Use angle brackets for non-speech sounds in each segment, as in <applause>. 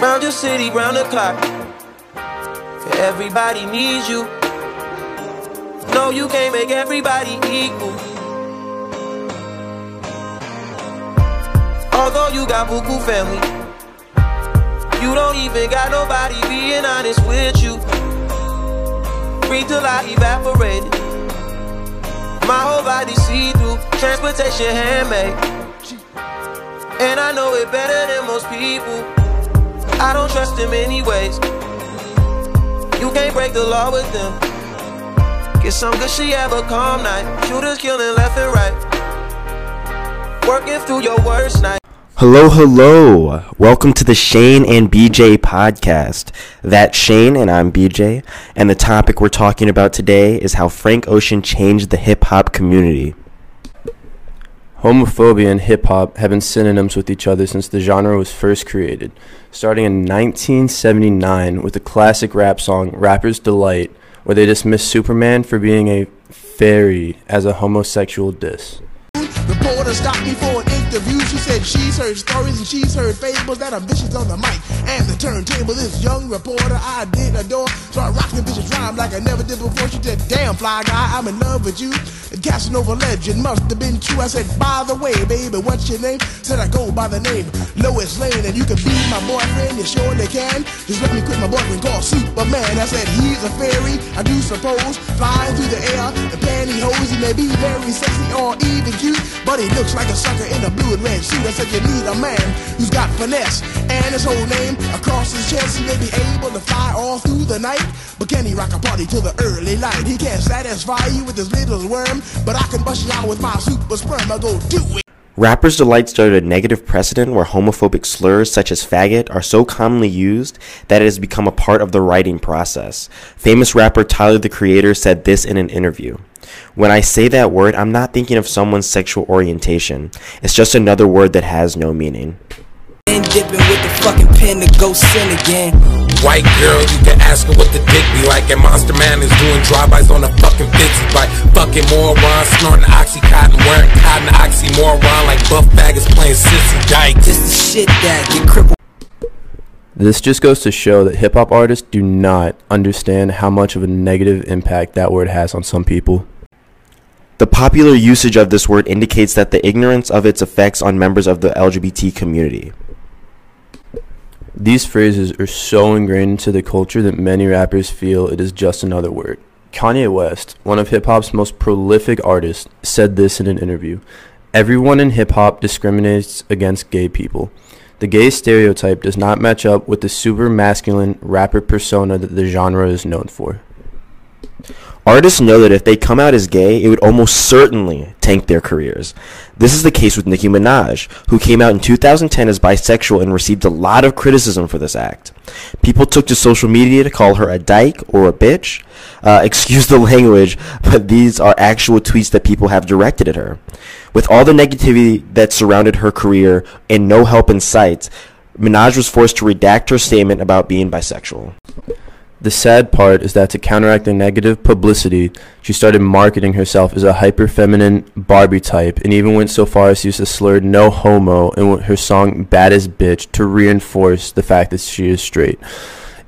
Round your city, round the clock. Everybody needs you. No, you can't make everybody equal. Although you got buku family, you don't even got nobody being honest with you. Breathe till I evaporated. My whole body see through, transportation handmade. And I know it better than most people. I don't trust them anyways. You can't break the law with them. Get some good shit, have a calm night. Shooters killing left and right. Working through your worst night. Hello, hello. Welcome to the Shane and BJ podcast. That's Shane and I'm BJ. And the topic we're talking about today is how Frank Ocean changed the hip hop community. Homophobia and hip hop have been synonyms with each other since the genre was first created, starting in 1979 with the classic rap song Rapper's Delight, where they dismissed Superman for being a fairy as a homosexual diss. Reporter stopped me for an interview. She said she's heard stories and she's heard fables that are vicious on the mic and the turntable. This young reporter I did adore. So I rocked the vicious rhyme like I never did before. She said, Damn, fly guy, I'm in love with you. And Casanova legend must have been true. I said, By the way, baby, what's your name? Said I go by the name Lois Lane, and you can be my boyfriend. You surely can. Just let me quit my boyfriend called Superman. I said, He's a fairy, I do suppose. Flying through the air, the pantyhose. He may be very sexy or even cute. But he looks like a sucker in a blue and red suit. I said you need a man who's got finesse and his whole name across his chest. He may be able to fly all through the night, but can he rock a party till the early light? He can't satisfy you with his little worm, but I can bust you out with my super sperm. I go do it. Rapper's Delight started a negative precedent where homophobic slurs such as faggot are so commonly used that it has become a part of the writing process. Famous rapper Tyler the Creator said this in an interview. When I say that word, I'm not thinking of someone's sexual orientation. It's just another word that has no meaning. And dipping with the fucking pen to go sin again. White girl, you can ask her what the dick be like. And Monster Man is doing drive-bys on a fucking 50 bike. Fucking moron, snorting oxycontin, wearing cotton oxymoron like buff faggots playing sissy dyke. This the shit that get crippled. This just goes to show that hip hop artists do not understand how much of a negative impact that word has on some people. The popular usage of this word indicates that the ignorance of its effects on members of the LGBT community. These phrases are so ingrained into the culture that many rappers feel it is just another word. Kanye West, one of hip hop's most prolific artists, said this in an interview Everyone in hip hop discriminates against gay people. The gay stereotype does not match up with the super masculine rapper persona that the genre is known for. Artists know that if they come out as gay, it would almost certainly tank their careers. This is the case with Nicki Minaj, who came out in 2010 as bisexual and received a lot of criticism for this act. People took to social media to call her a dyke or a bitch. Uh, <laughs> excuse the language, but these are actual tweets that people have directed at her. With all the negativity that surrounded her career and no help in sight, Minaj was forced to redact her statement about being bisexual. The sad part is that to counteract the negative publicity, she started marketing herself as a hyper feminine Barbie type and even went so far as to use the slur no homo in her song Baddest Bitch to reinforce the fact that she is straight.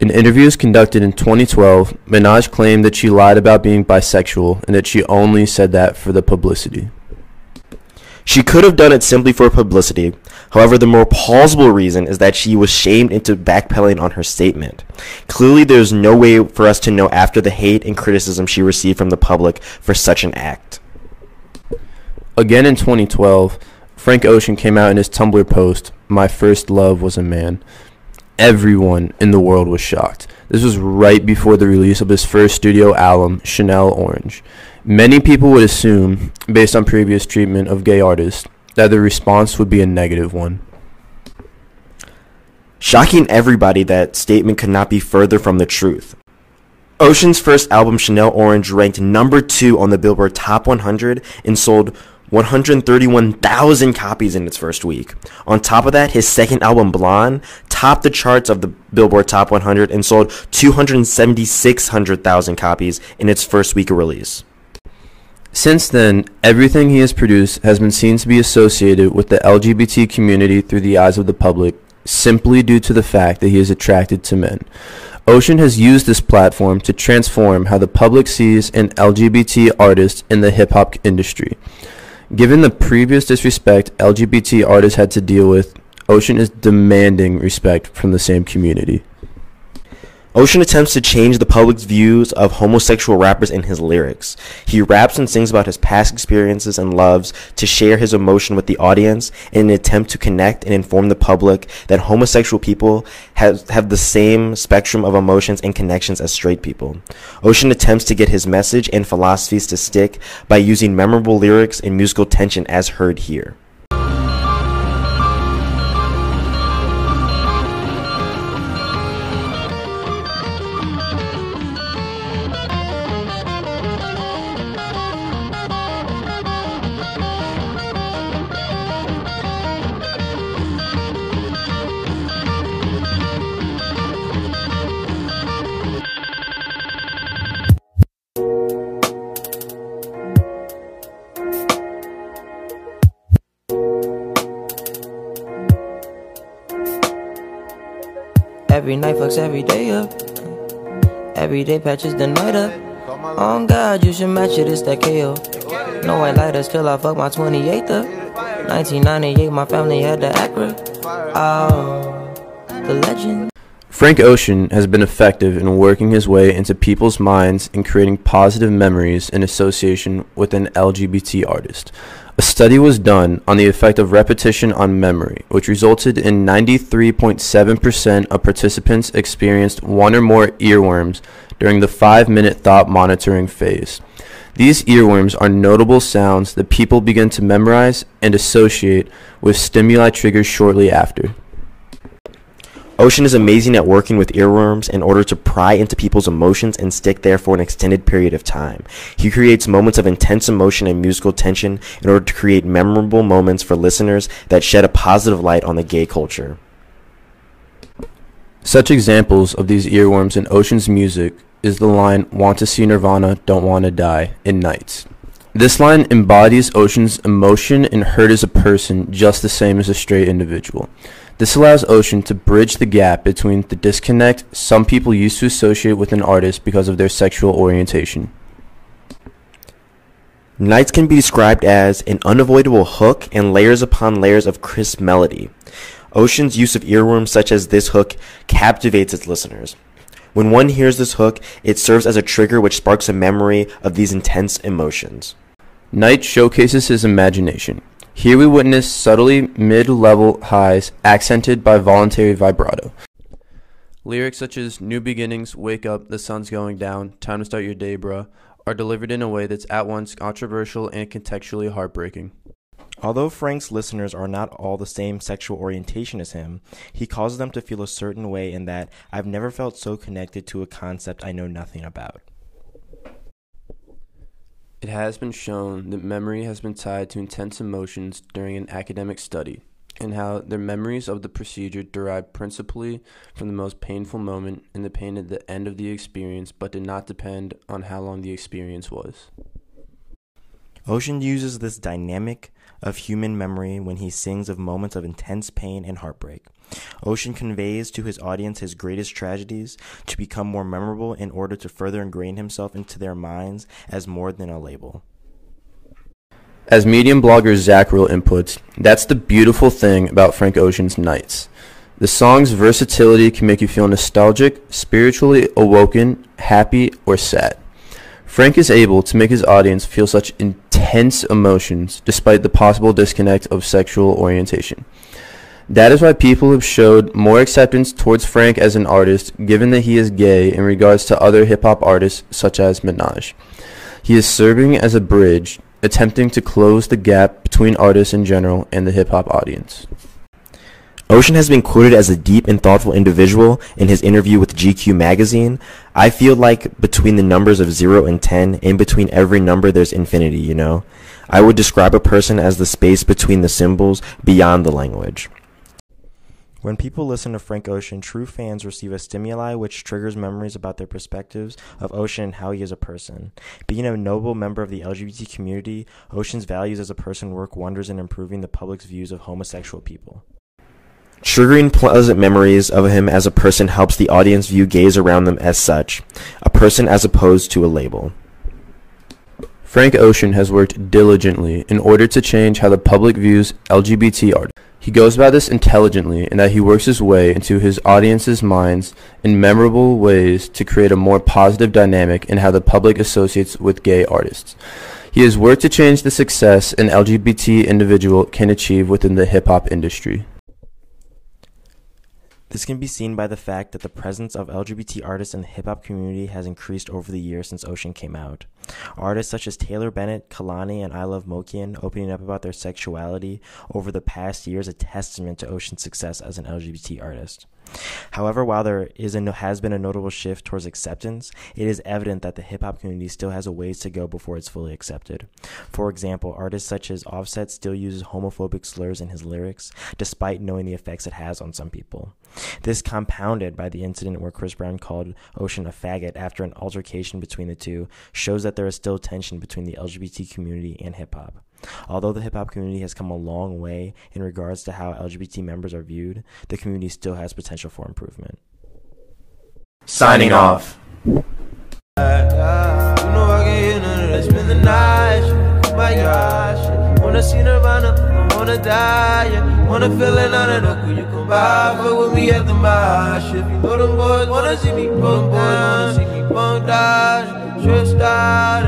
In interviews conducted in 2012, Minaj claimed that she lied about being bisexual and that she only said that for the publicity. She could have done it simply for publicity. However, the more plausible reason is that she was shamed into backpedaling on her statement. Clearly, there's no way for us to know after the hate and criticism she received from the public for such an act. Again in 2012, Frank Ocean came out in his Tumblr post, My First Love Was a Man. Everyone in the world was shocked. This was right before the release of his first studio album, Channel Orange. Many people would assume, based on previous treatment of gay artists, that the response would be a negative one. Shocking everybody, that statement could not be further from the truth. Ocean's first album, Channel Orange, ranked number two on the Billboard Top 100 and sold 131,000 copies in its first week. On top of that, his second album, Blonde, topped the charts of the Billboard Top 100 and sold 276,000 copies in its first week of release. Since then, everything he has produced has been seen to be associated with the LGBT community through the eyes of the public, simply due to the fact that he is attracted to men. Ocean has used this platform to transform how the public sees an LGBT artist in the hip hop industry. Given the previous disrespect LGBT artists had to deal with, Ocean is demanding respect from the same community. Ocean attempts to change the public's views of homosexual rappers in his lyrics. He raps and sings about his past experiences and loves to share his emotion with the audience in an attempt to connect and inform the public that homosexual people have, have the same spectrum of emotions and connections as straight people. Ocean attempts to get his message and philosophies to stick by using memorable lyrics and musical tension as heard here. Every night fucks every day up. Every day patches the night up. On God, you should match it, it's that KO. No white lighters till I fuck my 28th up. 1998, my family had the Acura. Oh, the legend. Frank Ocean has been effective in working his way into people's minds and creating positive memories in association with an LGBT artist. A study was done on the effect of repetition on memory, which resulted in 93.7% of participants experienced one or more earworms during the 5-minute thought monitoring phase. These earworms are notable sounds that people begin to memorize and associate with stimuli triggers shortly after. Ocean is amazing at working with earworms in order to pry into people's emotions and stick there for an extended period of time. He creates moments of intense emotion and musical tension in order to create memorable moments for listeners that shed a positive light on the gay culture. Such examples of these earworms in Ocean's music is the line Want to see Nirvana, don't want to die in Nights. This line embodies Ocean's emotion and hurt as a person just the same as a straight individual. This allows Ocean to bridge the gap between the disconnect some people used to associate with an artist because of their sexual orientation. Nights can be described as an unavoidable hook and layers upon layers of crisp melody. Ocean's use of earworms such as this hook captivates its listeners. When one hears this hook, it serves as a trigger which sparks a memory of these intense emotions. Night showcases his imagination. Here we witness subtly mid-level highs accented by voluntary vibrato. Lyrics such as New Beginnings, Wake Up, The Sun's Going Down, Time to Start Your Day, Bruh, are delivered in a way that's at once controversial and contextually heartbreaking. Although Frank's listeners are not all the same sexual orientation as him, he causes them to feel a certain way in that I've never felt so connected to a concept I know nothing about. It has been shown that memory has been tied to intense emotions during an academic study, and how their memories of the procedure derived principally from the most painful moment and the pain at the end of the experience, but did not depend on how long the experience was. Ocean uses this dynamic of human memory when he sings of moments of intense pain and heartbreak. Ocean conveys to his audience his greatest tragedies to become more memorable in order to further ingrain himself into their minds as more than a label. As medium blogger Zackril inputs, that's the beautiful thing about Frank Ocean's Nights. The song's versatility can make you feel nostalgic, spiritually awoken, happy, or sad. Frank is able to make his audience feel such intense emotions despite the possible disconnect of sexual orientation. That is why people have showed more acceptance towards Frank as an artist, given that he is gay in regards to other hip hop artists such as Minaj. He is serving as a bridge, attempting to close the gap between artists in general and the hip hop audience. Ocean has been quoted as a deep and thoughtful individual in his interview with GQ magazine. I feel like between the numbers of 0 and 10, in between every number there's infinity, you know? I would describe a person as the space between the symbols beyond the language. When people listen to Frank Ocean, true fans receive a stimuli which triggers memories about their perspectives of Ocean and how he is a person. Being a noble member of the LGBT community, Ocean's values as a person work wonders in improving the public's views of homosexual people. Triggering pleasant memories of him as a person helps the audience view gays around them as such, a person as opposed to a label. Frank Ocean has worked diligently in order to change how the public views LGBT art. He goes about this intelligently in that he works his way into his audience's minds in memorable ways to create a more positive dynamic in how the public associates with gay artists. He has worked to change the success an LGBT individual can achieve within the hip hop industry. This can be seen by the fact that the presence of LGBT artists in the hip hop community has increased over the years since Ocean came out. Artists such as Taylor Bennett, Kehlani, and iLoveMakonnen opening up about their sexuality over the past year is a testament to Ocean's success as an LGBT artist. However, while there is a, has been a notable shift towards acceptance, it is evident that the hip hop community still has a ways to go before it's fully accepted. For example, artists such as Offset still uses homophobic slurs in his lyrics, despite knowing the effects it has on some people. This compounded by the incident where Chris Brown called Ocean a faggot after an altercation between the two shows that there is still tension between the LGBT community and hip hop. Although the hip hop community has come a long way in regards to how LGBT members are viewed, the community still has potential for improvement. Signing off. You know I can hear none of that. Spend the night, shit. my gosh. shit. Wanna see Nirvana, wanna die. Yeah. Wanna feel it none of the cool you come by. Fuck with me at the mosh. If you know them boys wanna see me bump down, wanna see me bump down. Stressed out,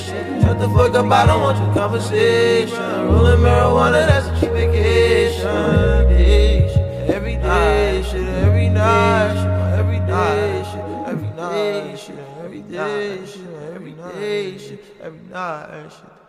shit. Shut the fuck up, I don't want your conversation. Rolling marijuana, that's a cheap vacation. Every day, shit, every night, shit, every day, shit, every night, shit, every day, shit, every day, shit, every night, shit.